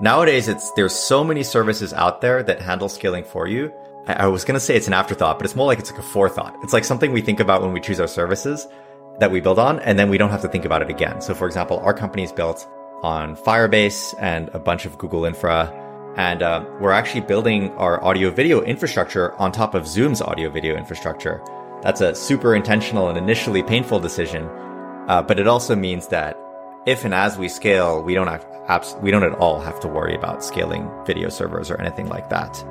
Nowadays, it's there's so many services out there that handle scaling for you. I, I was gonna say it's an afterthought, but it's more like it's like a forethought. It's like something we think about when we choose our services that we build on, and then we don't have to think about it again. So, for example, our company is built on Firebase and a bunch of Google Infra, and uh, we're actually building our audio video infrastructure on top of Zoom's audio video infrastructure. That's a super intentional and initially painful decision, uh, but it also means that if and as we scale, we don't abs- we don't at all have to worry about scaling video servers or anything like that.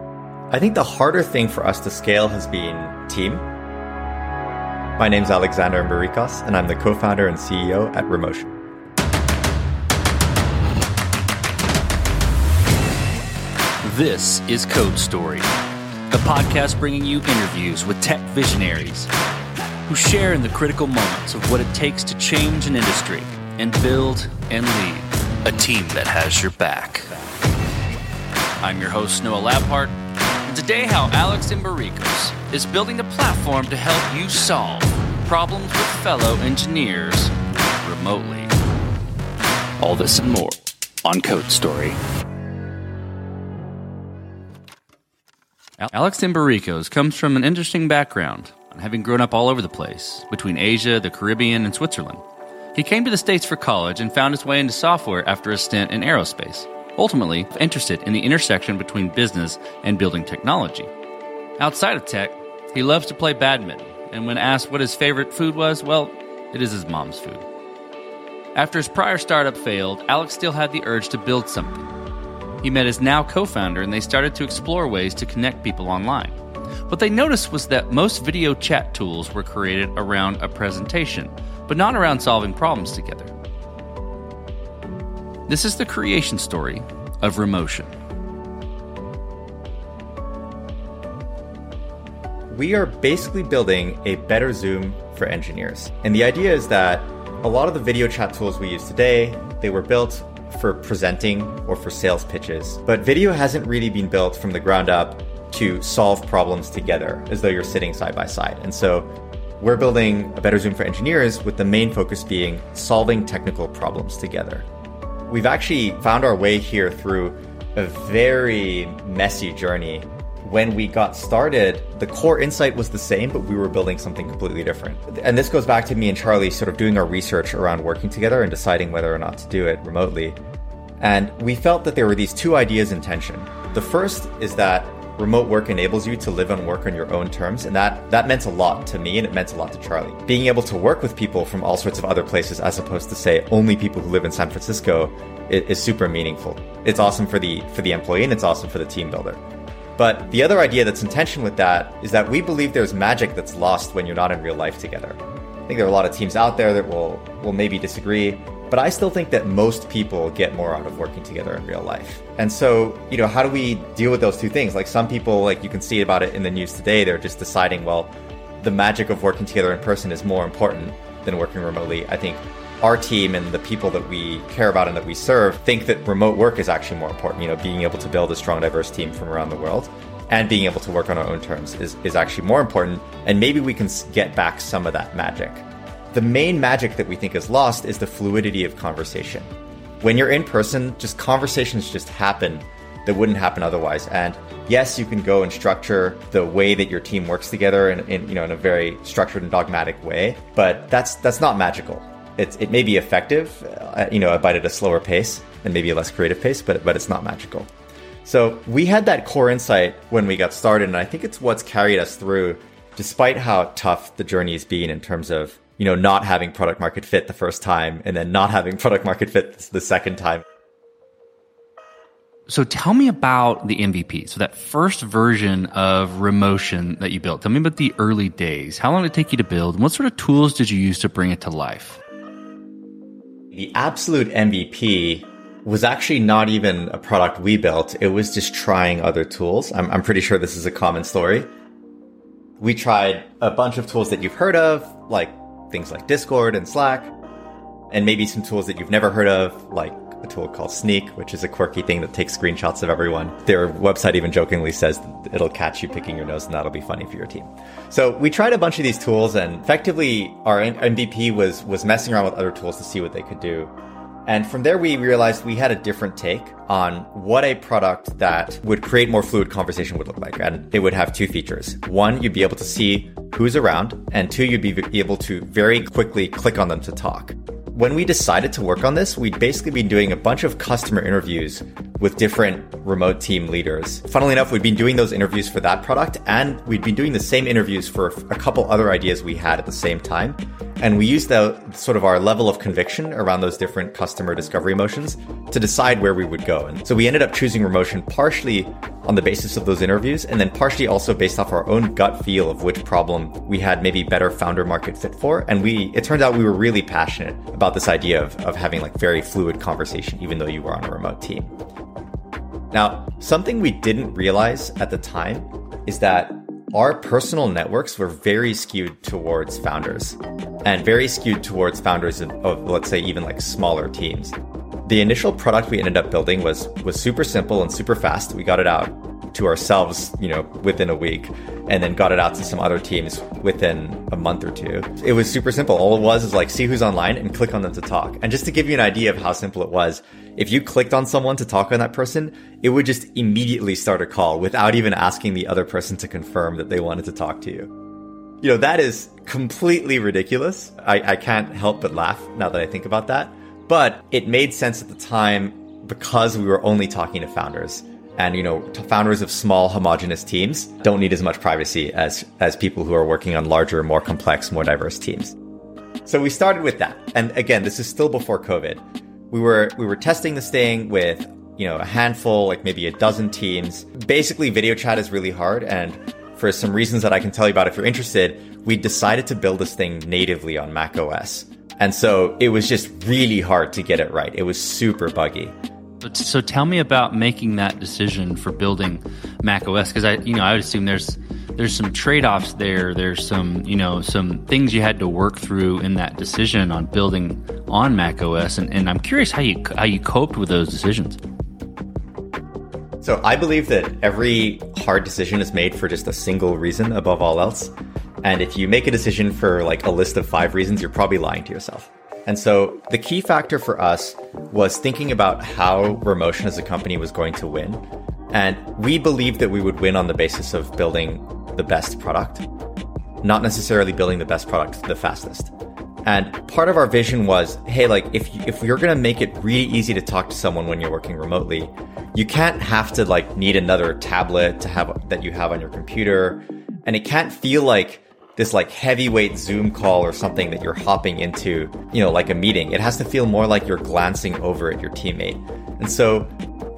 I think the harder thing for us to scale has been team. My name's Alexander Embiricos, and I'm the co-founder and CEO at Remotion. This is Code Story, a podcast bringing you interviews with tech visionaries who share in the critical moments of what it takes to change an industry and build and lead a team that has your back. I'm your host, Noah Labhart, and today, how Alex Embiricos is building the platform to help you solve problems with fellow engineers remotely. All this and more on Code Story. Alex Embiricos comes from an interesting background, having grown up all over the place, between Asia, the Caribbean, and Switzerland. He came to the States for college and found his way into software after a stint in aerospace, ultimately interested in the intersection between business and building technology. Outside of tech, he loves to play badminton, and when asked what his favorite food was, well, it is his mom's food. After his prior startup failed, Alex still had the urge to build something. He met his now co founder, and they started to explore ways to connect people online. What they noticed was that most video chat tools were created around a presentation, but not around solving problems together. This is the creation story of Remotion. We are basically building a better Zoom for engineers. And the idea is that a lot of the video chat tools we use today, they were built for presenting or for sales pitches. But video hasn't really been built from the ground up to solve problems together as though you're sitting side by side. And so we're building a better Zoom for engineers with the main focus being solving technical problems together. We've actually found our way here through a very messy journey. When we got started, the core insight was the same, but we were building something completely different. And this goes back to me and Charlie sort of doing our research around working together and deciding whether or not to do it remotely. And we felt that there were these two ideas in tension. The first is that remote work enables you to live and work on your own terms and that that meant a lot to me and it meant a lot to charlie. Being able to work with people from all sorts of other places as opposed to say only people who live in san francisco is, is super meaningful. It's awesome for the for the employee and it's awesome for the team builder. But the other idea that's in tension with that is that we believe there's magic that's lost when you're not in real life together. I think there are a lot of teams out there that will will maybe disagree but I still think that most people get more out of working together in real life. And so, you know, how do we deal with those two things? Like some people, like you can see about it in the news today, they're just deciding, well, the magic of working together in person is more important than working remotely. I think our team and the people that we care about and that we serve think that remote work is actually more important. You know, being able to build a strong, diverse team from around the world and being able to work on our own terms is, is actually more important. And maybe we can get back some of that magic. The main magic that we think is lost is the fluidity of conversation. When you're in person, just conversations just happen that wouldn't happen otherwise. And yes, you can go and structure the way that your team works together in, in you know in a very structured and dogmatic way, but that's that's not magical. It's, it may be effective, uh, you know, but at a slower pace and maybe a less creative pace, but but it's not magical. So we had that core insight when we got started, and I think it's what's carried us through, despite how tough the journey has been in terms of you know, not having product market fit the first time and then not having product market fit the second time. So tell me about the MVP. So that first version of Remotion that you built. Tell me about the early days. How long did it take you to build? And what sort of tools did you use to bring it to life? The absolute MVP was actually not even a product we built. It was just trying other tools. I'm, I'm pretty sure this is a common story. We tried a bunch of tools that you've heard of, like things like Discord and Slack, and maybe some tools that you've never heard of, like a tool called Sneek, which is a quirky thing that takes screenshots of everyone. Their website even jokingly says it'll catch you picking your nose and that'll be funny for your team. So we tried a bunch of these tools and effectively our MVP was, was messing around with other tools to see what they could do. And from there, we realized we had a different take on what a product that would create more fluid conversation would look like. And it would have two features. One, you'd be able to see who's around, and two, you'd be able to very quickly click on them to talk when we decided to work on this, we'd basically been doing a bunch of customer interviews with different remote team leaders. Funnily enough, we'd been doing those interviews for that product and we'd been doing the same interviews for a couple other ideas we had at the same time. And we used the sort of our level of conviction around those different customer discovery motions to decide where we would go. And so we ended up choosing Remotion partially on the basis of those interviews, and then partially also based off our own gut feel of which problem we had maybe better founder market fit for. And we, it turned out we were really passionate about this idea of, of having like very fluid conversation, even though you were on a remote team. Now, something we didn't realize at the time is that our personal networks were very skewed towards founders and very skewed towards founders of, of, let's say even like smaller teams. The initial product we ended up building was was super simple and super fast. We got it out to ourselves you know within a week and then got it out to some other teams within a month or two it was super simple all it was is like see who's online and click on them to talk and just to give you an idea of how simple it was if you clicked on someone to talk on that person, it would just immediately start a call without even asking the other person to confirm that they wanted to talk to you. You know, that is completely ridiculous. I, I can't help but laugh now that I think about that. But it made sense at the time because we were only talking to founders. And, you know, founders of small homogenous teams don't need as much privacy as, as people who are working on larger, more complex, more diverse teams. So we started with that. And again, this is still before COVID. We were we were testing this thing with you know a handful like maybe a dozen teams. Basically video chat is really hard. And for some reasons that i can tell you about if you're interested we decided to build this thing natively on mac os and so it was just really hard to get it right. It was super buggy so tell me about making that decision for building mac os because i you know i would assume there's there's some trade-offs there. There's some, you know, some things you had to work through in that decision on building on Mac OS, and, and I'm curious how you how you coped with those decisions. So I believe that every hard decision is made for just a single reason above all else. And if you make a decision for like a list of five reasons, you're probably lying to yourself. And so the key factor for us was thinking about how Remotion as a company was going to win. And we believed that we would win on the basis of building the best product, not necessarily building the best product the fastest. And part of our vision was, hey, like if you, if you're going to make it really easy to talk to someone when you're working remotely, you can't have to like need another tablet to have that you have on your computer, and it can't feel like this like heavyweight Zoom call or something that you're hopping into, you know, like a meeting. It has to feel more like you're glancing over at your teammate. And so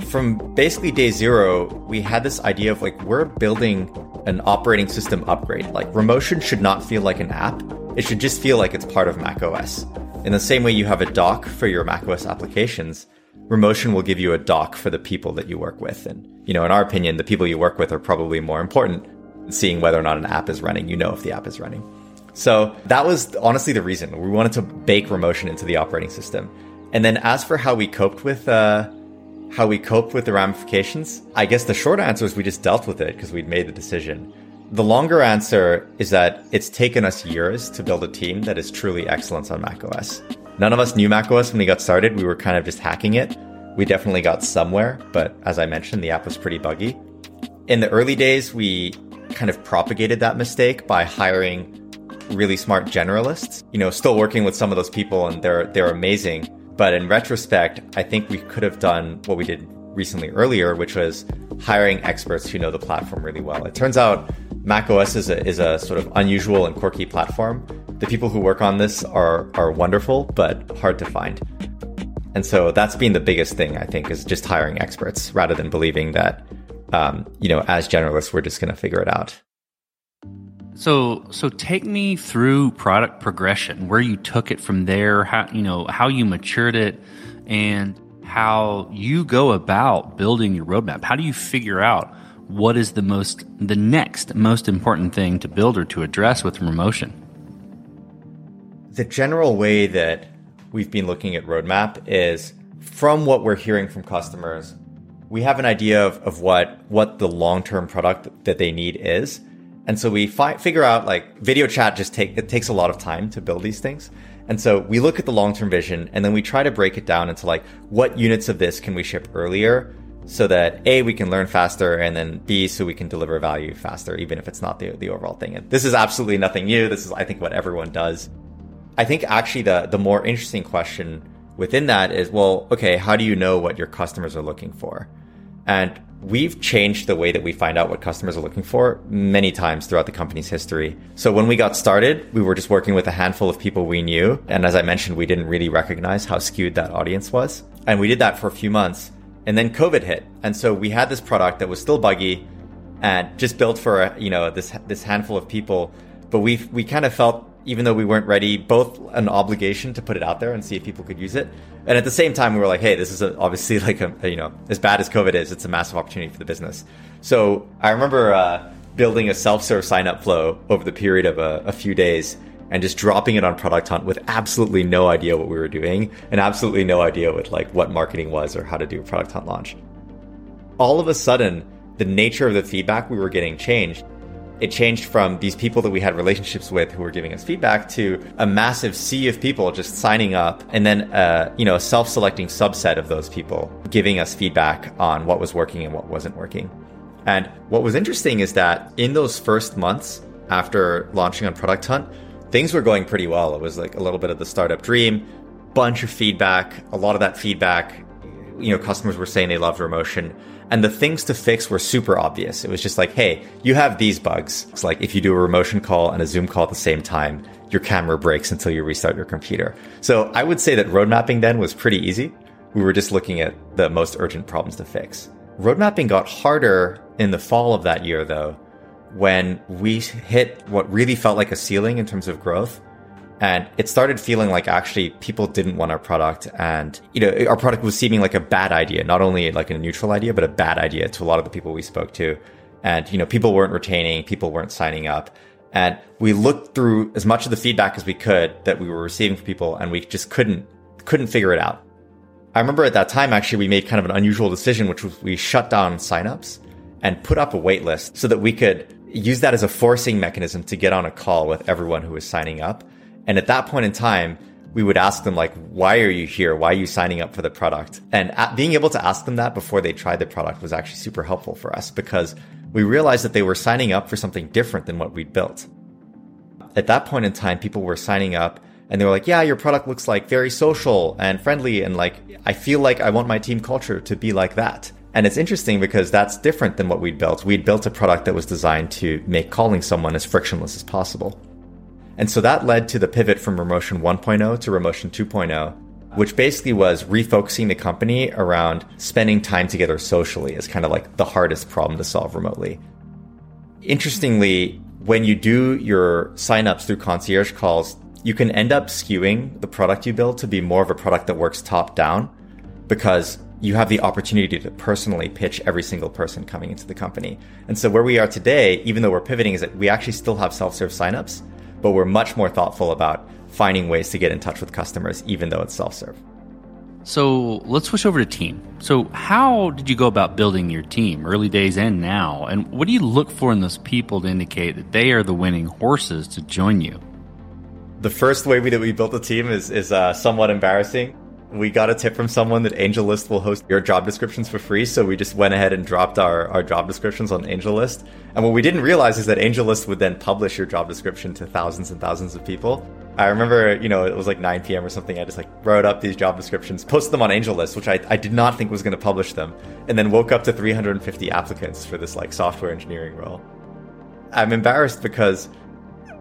from basically day zero, we had this idea of like we're building an operating system upgrade. Like Remotion should not feel like an app. It should just feel like it's part of macOS. In the same way you have a dock for your macOS applications, Remotion will give you a dock for the people that you work with. And, you know, in our opinion, the people you work with are probably more important seeing whether or not an app is running. You know if the app is running. So that was honestly the reason. We wanted to bake Remotion into the operating system. And then as for how we coped with uh, how we coped with the ramifications? I guess the short answer is we just dealt with it because we'd made the decision. The longer answer is that it's taken us years to build a team that is truly excellent on macOS. None of us knew macOS when we got started. We were kind of just hacking it. We definitely got somewhere, but as I mentioned, the app was pretty buggy. In the early days, we kind of propagated that mistake by hiring really smart generalists. You know, still working with some of those people and they're they're amazing, but in retrospect, I think we could have done what we did recently earlier, which was hiring experts who know the platform really well. It turns out macOS is a, is a sort of unusual and quirky platform. The people who work on this are, are wonderful, but hard to find. And so that's been the biggest thing, I think, is just hiring experts rather than believing that, um, you know, as generalists, we're just going to figure it out. So, so take me through product progression, where you took it from there, how you know how you matured it, and how you go about building your roadmap. How do you figure out what is the most, the next most important thing to build or to address with Remotion? The general way that we've been looking at roadmap is from what we're hearing from customers, we have an idea of, of what what the long term product that they need is and so we fi- figure out like video chat just take it takes a lot of time to build these things. And so we look at the long term vision and then we try to break it down into like what units of this can we ship earlier so that A, we can learn faster and then B, so we can deliver value faster, even if it's not the, the overall thing. And this is absolutely nothing new. This is, I think, what everyone does. I think actually the, the more interesting question within that is, well, okay, how do you know what your customers are looking for? And we've changed the way that we find out what customers are looking for many times throughout the company's history. So when we got started, we were just working with a handful of people we knew. And as I mentioned, we didn't really recognize how skewed that audience was. And we did that for a few months. And then COVID hit. And so we had this product that was still buggy and just built for, you know, this, this handful of people. But we we kind of felt even though we weren't ready, both an obligation to put it out there and see if people could use it. And at the same time, we were like, hey, this is a, obviously like a, you know, as bad as COVID is, it's a massive opportunity for the business. So I remember uh, building a self serve sign up flow over the period of a, a few days and just dropping it on Product Hunt with absolutely no idea what we were doing and absolutely no idea what like what marketing was or how to do a Product Hunt launch. All of a sudden, the nature of the feedback we were getting changed it changed from these people that we had relationships with who were giving us feedback to a massive sea of people just signing up and then uh, you know a self-selecting subset of those people giving us feedback on what was working and what wasn't working. And what was interesting is that in those first months after launching on product hunt things were going pretty well. It was like a little bit of the startup dream bunch of feedback a lot of that feedback you know customers were saying they loved Remotion and the things to fix were super obvious. It was just like, hey, you have these bugs. It's like if you do a Remotion call and a Zoom call at the same time, your camera breaks until you restart your computer. So I would say that road mapping then was pretty easy. We were just looking at the most urgent problems to fix. Road mapping got harder in the fall of that year, though, when we hit what really felt like a ceiling in terms of growth and it started feeling like actually people didn't want our product. And, you know, our product was seeming like a bad idea, not only like a neutral idea, but a bad idea to a lot of the people we spoke to. And, you know, people weren't retaining, people weren't signing up. And we looked through as much of the feedback as we could that we were receiving from people and we just couldn't, couldn't figure it out. I remember at that time, actually, we made kind of an unusual decision, which was we shut down signups and put up a wait list so that we could use that as a forcing mechanism to get on a call with everyone who was signing up and at that point in time, we would ask them like, why are you here? Why are you signing up for the product? And being able to ask them that before they tried the product was actually super helpful for us because we realized that they were signing up for something different than what we'd built. At that point in time, people were signing up and they were like, yeah, your product looks like very social and friendly. And like, I feel like I want my team culture to be like that. And it's interesting because that's different than what we'd built. We'd built a product that was designed to make calling someone as frictionless as possible. And so that led to the pivot from Remotion 1.0 to Remotion 2.0, which basically was refocusing the company around spending time together socially as kind of like the hardest problem to solve remotely. Interestingly, when you do your signups through concierge calls, you can end up skewing the product you build to be more of a product that works top down because you have the opportunity to personally pitch every single person coming into the company. And so where we are today, even though we're pivoting, is that we actually still have self-serve signups, but we're much more thoughtful about finding ways to get in touch with customers, even though it's self serve. So let's switch over to team. So, how did you go about building your team, early days and now? And what do you look for in those people to indicate that they are the winning horses to join you? The first way we, that we built the team is, is uh, somewhat embarrassing we got a tip from someone that AngelList will host your job descriptions for free. So we just went ahead and dropped our, our job descriptions on AngelList. And what we didn't realize is that AngelList would then publish your job description to thousands and thousands of people. I remember, you know, it was like 9 p.m. or something. I just like wrote up these job descriptions, posted them on AngelList, which I, I did not think was going to publish them, and then woke up to 350 applicants for this like software engineering role. I'm embarrassed because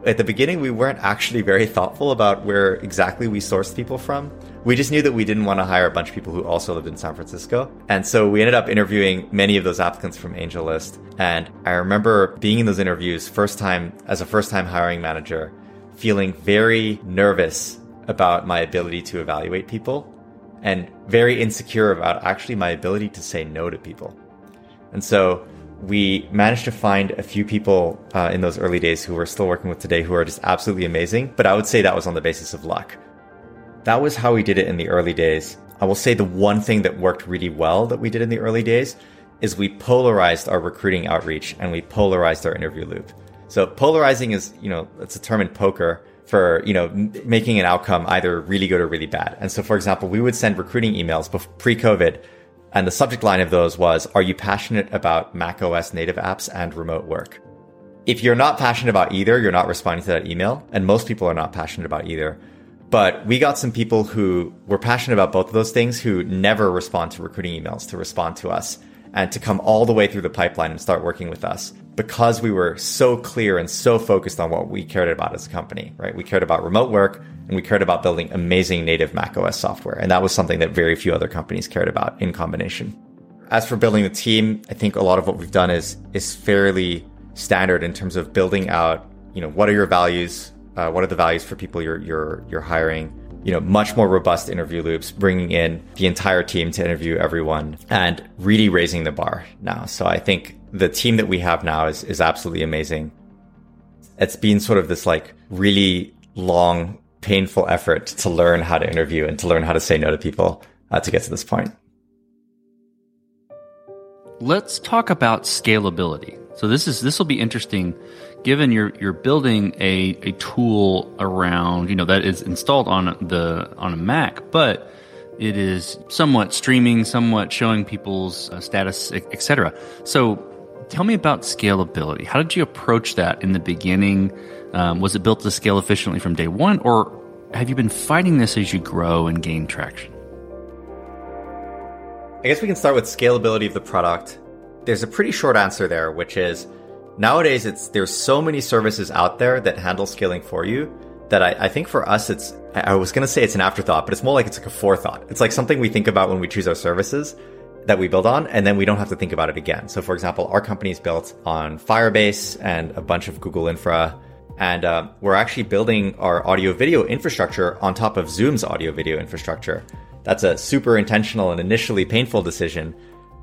at the beginning we weren't actually very thoughtful about where exactly we sourced people from. We just knew that we didn't want to hire a bunch of people who also lived in San Francisco. And so we ended up interviewing many of those applicants from AngelList. And I remember being in those interviews first time as a first time hiring manager, feeling very nervous about my ability to evaluate people and very insecure about actually my ability to say no to people. And so we managed to find a few people uh, in those early days who we're still working with today who are just absolutely amazing. But I would say that was on the basis of luck. That was how we did it in the early days. I will say the one thing that worked really well that we did in the early days is we polarized our recruiting outreach and we polarized our interview loop. So polarizing is, you know, it's a term in poker for you know making an outcome either really good or really bad. And so, for example, we would send recruiting emails pre-COVID, and the subject line of those was, "Are you passionate about Mac OS native apps and remote work?" If you're not passionate about either, you're not responding to that email, and most people are not passionate about either. But we got some people who were passionate about both of those things who never respond to recruiting emails to respond to us and to come all the way through the pipeline and start working with us because we were so clear and so focused on what we cared about as a company, right? We cared about remote work and we cared about building amazing native macOS software. And that was something that very few other companies cared about in combination. As for building the team, I think a lot of what we've done is is fairly standard in terms of building out, you know, what are your values? Uh, what are the values for people you're you're you're hiring? You know, much more robust interview loops, bringing in the entire team to interview everyone and really raising the bar now. So I think the team that we have now is, is absolutely amazing. It's been sort of this like really long, painful effort to learn how to interview and to learn how to say no to people uh, to get to this point. Let's talk about scalability. So this is this will be interesting given you're you're building a, a tool around, you know, that is installed on the on a Mac, but it is somewhat streaming, somewhat showing people's uh, status, etc. So tell me about scalability. How did you approach that in the beginning? Um, was it built to scale efficiently from day one, or have you been fighting this as you grow and gain traction? I guess we can start with scalability of the product. There's a pretty short answer there, which is nowadays it's there's so many services out there that handle scaling for you that I, I think for us it's I was gonna say it's an afterthought, but it's more like it's like a forethought. It's like something we think about when we choose our services that we build on, and then we don't have to think about it again. So, for example, our company is built on Firebase and a bunch of Google Infra, and uh, we're actually building our audio video infrastructure on top of Zoom's audio video infrastructure. That's a super intentional and initially painful decision,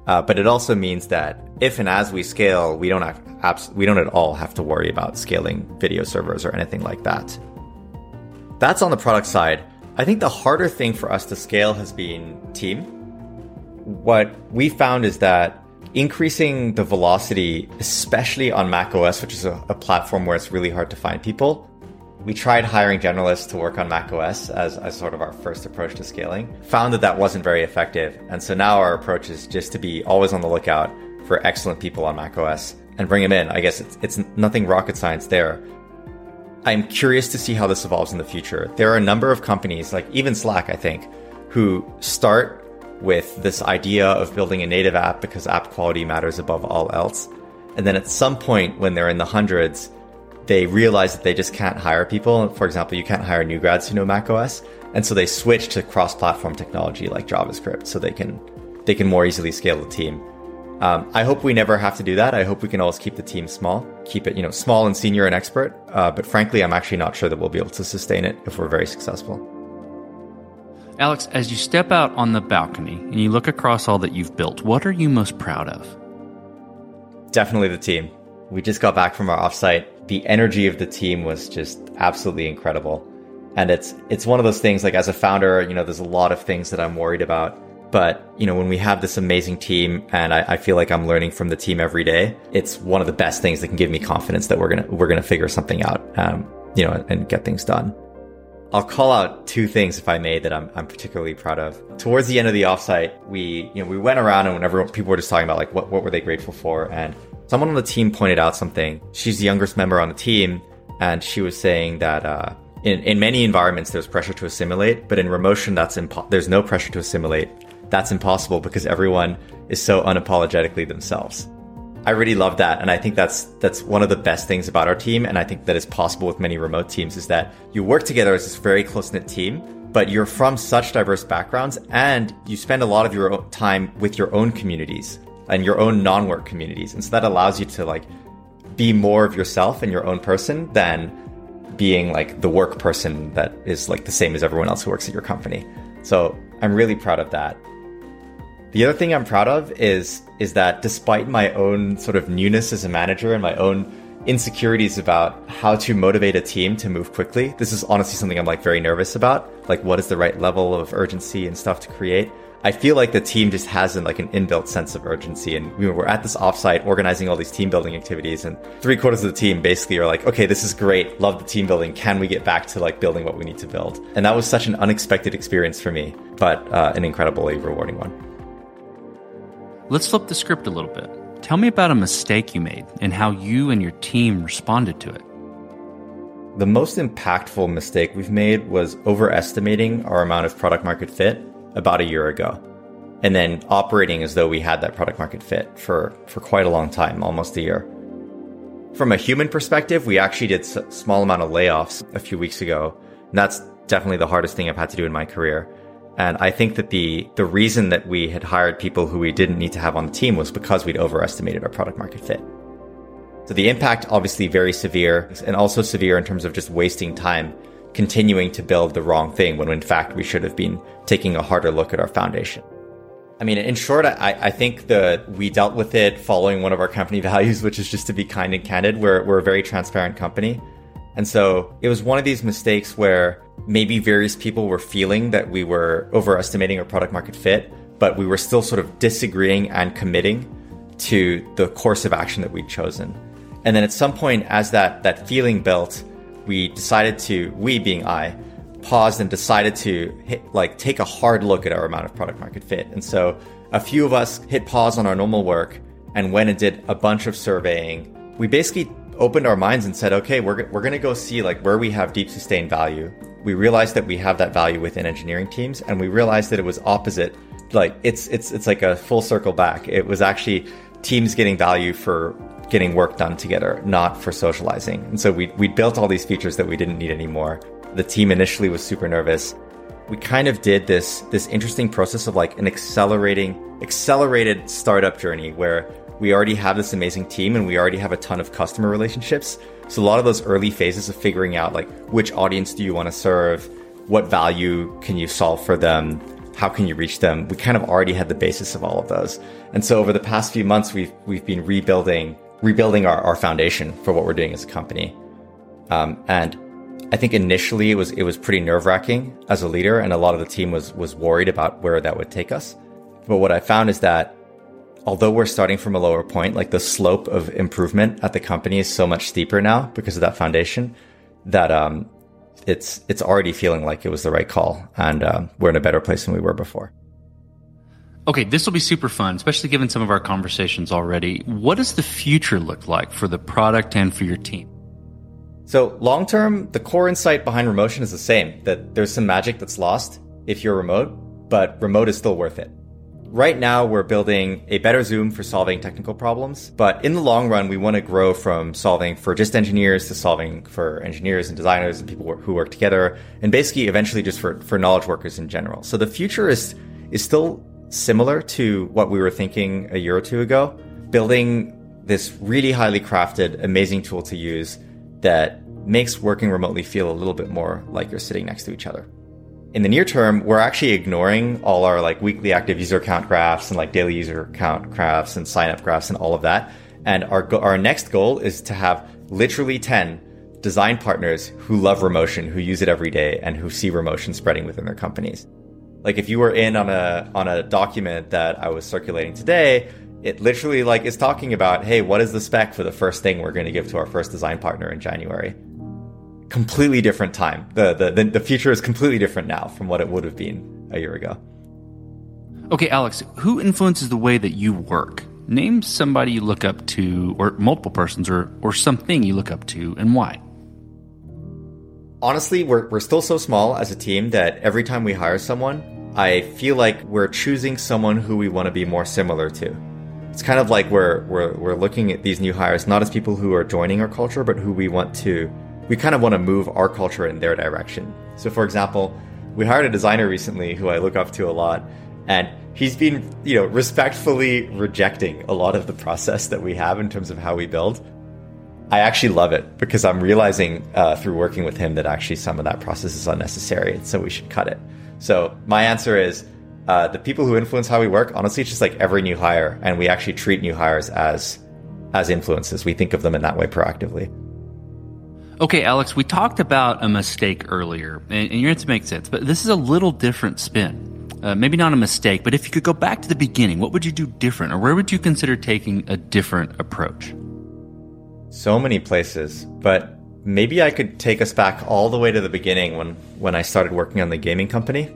uh, but it also means that if and as we scale, we don't have, abs- we don't at all have to worry about scaling video servers or anything like that. That's on the product side. I think the harder thing for us to scale has been team what we found is that increasing the velocity, especially on macOS, which is a, a, platform where it's really hard to find people. We tried hiring generalists to work on macOS as, as sort of our first approach to scaling, found that that wasn't very effective. And so now our approach is just to be always on the lookout for excellent people on macOS and bring them in. I guess it's, it's nothing rocket science there. I'm curious to see how this evolves in the future. There are a number of companies, like even Slack, I think, who start with this idea of building a native app because app quality matters above all else. And then at some point when they're in the hundreds, they realize that they just can't hire people. For example, you can't hire new grads who know macOS. And so they switch to cross-platform technology like JavaScript so they can they can more easily scale the team. Um, I hope we never have to do that. I hope we can always keep the team small, keep it you know small and senior and expert. Uh, but frankly, I'm actually not sure that we'll be able to sustain it if we're very successful. Alex, as you step out on the balcony and you look across all that you've built, what are you most proud of? Definitely the team. We just got back from our offsite. The energy of the team was just absolutely incredible. And it's it's one of those things like as a founder, you know, there's a lot of things that I'm worried about. But, you know, when we have this amazing team and I, I feel like I'm learning from the team every day, it's one of the best things that can give me confidence that we're gonna we're gonna figure something out. Um, you know, and get things done. I'll call out two things, if I may, that I'm, I'm particularly proud of. Towards the end of the offsite, we, you know, we went around and whenever people were just talking about like what, what were they grateful for, and someone on the team pointed out something. She's the youngest member on the team, and she was saying that uh, in in many environments there's pressure to assimilate, but in Remotion that's impo- there's no pressure to assimilate. That's impossible because everyone is so unapologetically themselves. I really love that, and I think that's that's one of the best things about our team, and I think that is possible with many remote teams is that you work together as this very close knit team, but you're from such diverse backgrounds, and you spend a lot of your time with your own communities and your own non-work communities, and so that allows you to like be more of yourself and your own person than being like the work person that is like the same as everyone else who works at your company. So I'm really proud of that. The other thing I'm proud of is is that despite my own sort of newness as a manager and my own insecurities about how to motivate a team to move quickly, this is honestly something I'm like very nervous about. Like what is the right level of urgency and stuff to create? I feel like the team just has an, like an inbuilt sense of urgency. And we were at this offsite organizing all these team building activities and three quarters of the team basically are like, okay, this is great. Love the team building. Can we get back to like building what we need to build? And that was such an unexpected experience for me, but uh, an incredibly rewarding one. Let's flip the script a little bit. Tell me about a mistake you made and how you and your team responded to it. The most impactful mistake we've made was overestimating our amount of product market fit about a year ago. And then operating as though we had that product market fit for, for quite a long time, almost a year. From a human perspective, we actually did a small amount of layoffs a few weeks ago. And that's definitely the hardest thing I've had to do in my career. And I think that the, the reason that we had hired people who we didn't need to have on the team was because we'd overestimated our product market fit. So the impact obviously very severe and also severe in terms of just wasting time continuing to build the wrong thing when in fact we should have been taking a harder look at our foundation. I mean, in short, I, I think that we dealt with it following one of our company values, which is just to be kind and candid. We're, we're a very transparent company. And so it was one of these mistakes where maybe various people were feeling that we were overestimating our product market fit, but we were still sort of disagreeing and committing to the course of action that we'd chosen. And then at some point, as that, that feeling built, we decided to, we being I, paused and decided to hit, like take a hard look at our amount of product market fit. And so a few of us hit pause on our normal work and went and did a bunch of surveying. We basically opened our minds and said, okay, we're, we're going to go see like where we have deep sustained value. We realized that we have that value within engineering teams and we realized that it was opposite. Like it's, it's, it's like a full circle back. It was actually teams getting value for getting work done together, not for socializing. And so we we built all these features that we didn't need anymore. The team initially was super nervous. We kind of did this this interesting process of like an accelerating accelerated startup journey where we already have this amazing team and we already have a ton of customer relationships. So a lot of those early phases of figuring out like which audience do you want to serve, what value can you solve for them, how can you reach them? We kind of already had the basis of all of those. And so over the past few months, we've, we've been rebuilding rebuilding our, our foundation for what we're doing as a company. Um, and I think initially it was it was pretty nerve wracking as a leader, and a lot of the team was was worried about where that would take us. But what I found is that although we're starting from a lower point, like the slope of improvement at the company is so much steeper now because of that foundation that um, it's it's already feeling like it was the right call, and um, we're in a better place than we were before. Okay, this will be super fun, especially given some of our conversations already. What does the future look like for the product and for your team? So, long term, the core insight behind Remotion is the same that there's some magic that's lost if you're remote, but remote is still worth it. Right now, we're building a better Zoom for solving technical problems, but in the long run, we want to grow from solving for just engineers to solving for engineers and designers and people who work together, and basically eventually just for, for knowledge workers in general. So the future is, is still similar to what we were thinking a year or two ago, building this really highly crafted, amazing tool to use that makes working remotely feel a little bit more like you're sitting next to each other. In the near term, we're actually ignoring all our like weekly active user count graphs and like daily user count graphs and sign up graphs and all of that. And our, go- our next goal is to have literally 10 design partners who love Remotion, who use it every day and who see Remotion spreading within their companies. Like if you were in on a on a document that I was circulating today, it literally like is talking about, hey, what is the spec for the first thing we're going to give to our first design partner in January? Completely different time. The, the the future is completely different now from what it would have been a year ago. Okay, Alex, who influences the way that you work? Name somebody you look up to, or multiple persons, or or something you look up to, and why honestly, we're, we're still so small as a team that every time we hire someone, I feel like we're choosing someone who we want to be more similar to. It's kind of like we're, we're, we're looking at these new hires not as people who are joining our culture, but who we want to, we kind of want to move our culture in their direction. So, for example, we hired a designer recently who I look up to a lot, and he's been, you know, respectfully rejecting a lot of the process that we have in terms of how we build. I actually love it because I'm realizing uh, through working with him that actually some of that process is unnecessary, and so we should cut it. So my answer is uh, the people who influence how we work. Honestly, it's just like every new hire, and we actually treat new hires as as influences. We think of them in that way proactively. Okay, Alex, we talked about a mistake earlier, and, and your answer makes sense, but this is a little different spin. Uh, maybe not a mistake, but if you could go back to the beginning, what would you do different, or where would you consider taking a different approach? So many places, but maybe I could take us back all the way to the beginning when, when I started working on the gaming company.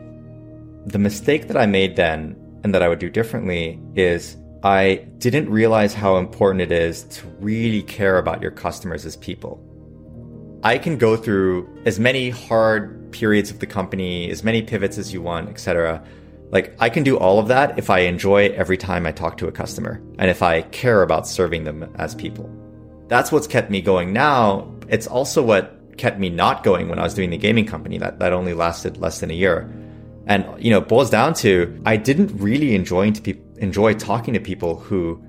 The mistake that I made then and that I would do differently is I didn't realize how important it is to really care about your customers as people. I can go through as many hard periods of the company, as many pivots as you want, etc. Like I can do all of that if I enjoy every time I talk to a customer and if I care about serving them as people. That's what's kept me going now. It's also what kept me not going when I was doing the gaming company that, that only lasted less than a year. And, you know, it boils down to I didn't really enjoy, to pe- enjoy talking to people who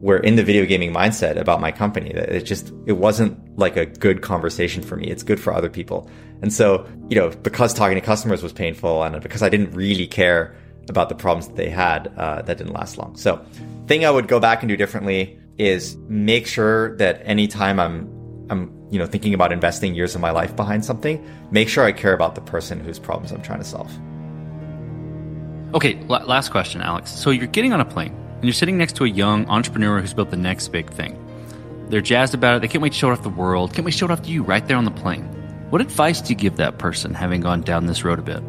were in the video gaming mindset about my company. It just, it wasn't like a good conversation for me. It's good for other people. And so, you know, because talking to customers was painful and because I didn't really care about the problems that they had, uh, that didn't last long. So thing I would go back and do differently is make sure that anytime I'm, I'm, you know, thinking about investing years of my life behind something, make sure I care about the person whose problems I'm trying to solve. Okay, last question, Alex. So you're getting on a plane and you're sitting next to a young entrepreneur who's built the next big thing. They're jazzed about it. They can't wait to show it off the world. Can't wait to show it off to you right there on the plane. What advice do you give that person having gone down this road a bit?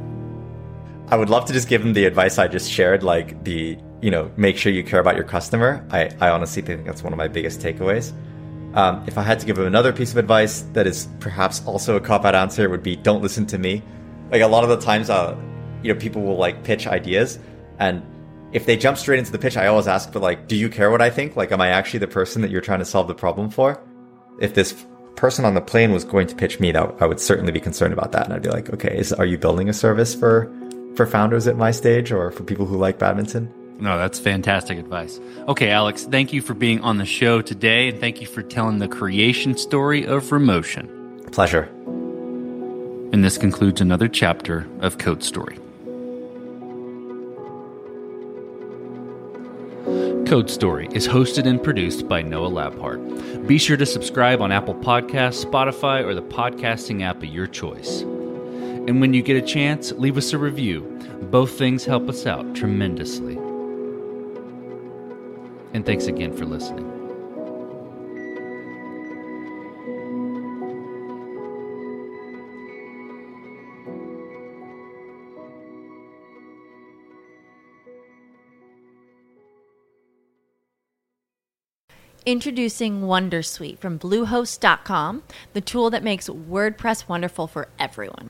I would love to just give them the advice I just shared, like the, you know, make sure you care about your customer. I, I honestly think that's one of my biggest takeaways. Um, if I had to give them another piece of advice that is perhaps also a cop out answer, would be don't listen to me. Like a lot of the times, uh, you know, people will like pitch ideas and if they jump straight into the pitch, I always ask, but like, do you care what I think? Like, am I actually the person that you're trying to solve the problem for? If this person on the plane was going to pitch me, that I would certainly be concerned about that. And I'd be like, okay, is, are you building a service for, for founders at my stage or for people who like badminton? No, that's fantastic advice. Okay, Alex, thank you for being on the show today and thank you for telling the creation story of Remotion. Pleasure. And this concludes another chapter of Code Story. Code Story is hosted and produced by Noah Labhart. Be sure to subscribe on Apple Podcasts, Spotify, or the podcasting app of your choice. And when you get a chance, leave us a review. Both things help us out tremendously. And thanks again for listening. Introducing Wondersuite from Bluehost.com, the tool that makes WordPress wonderful for everyone.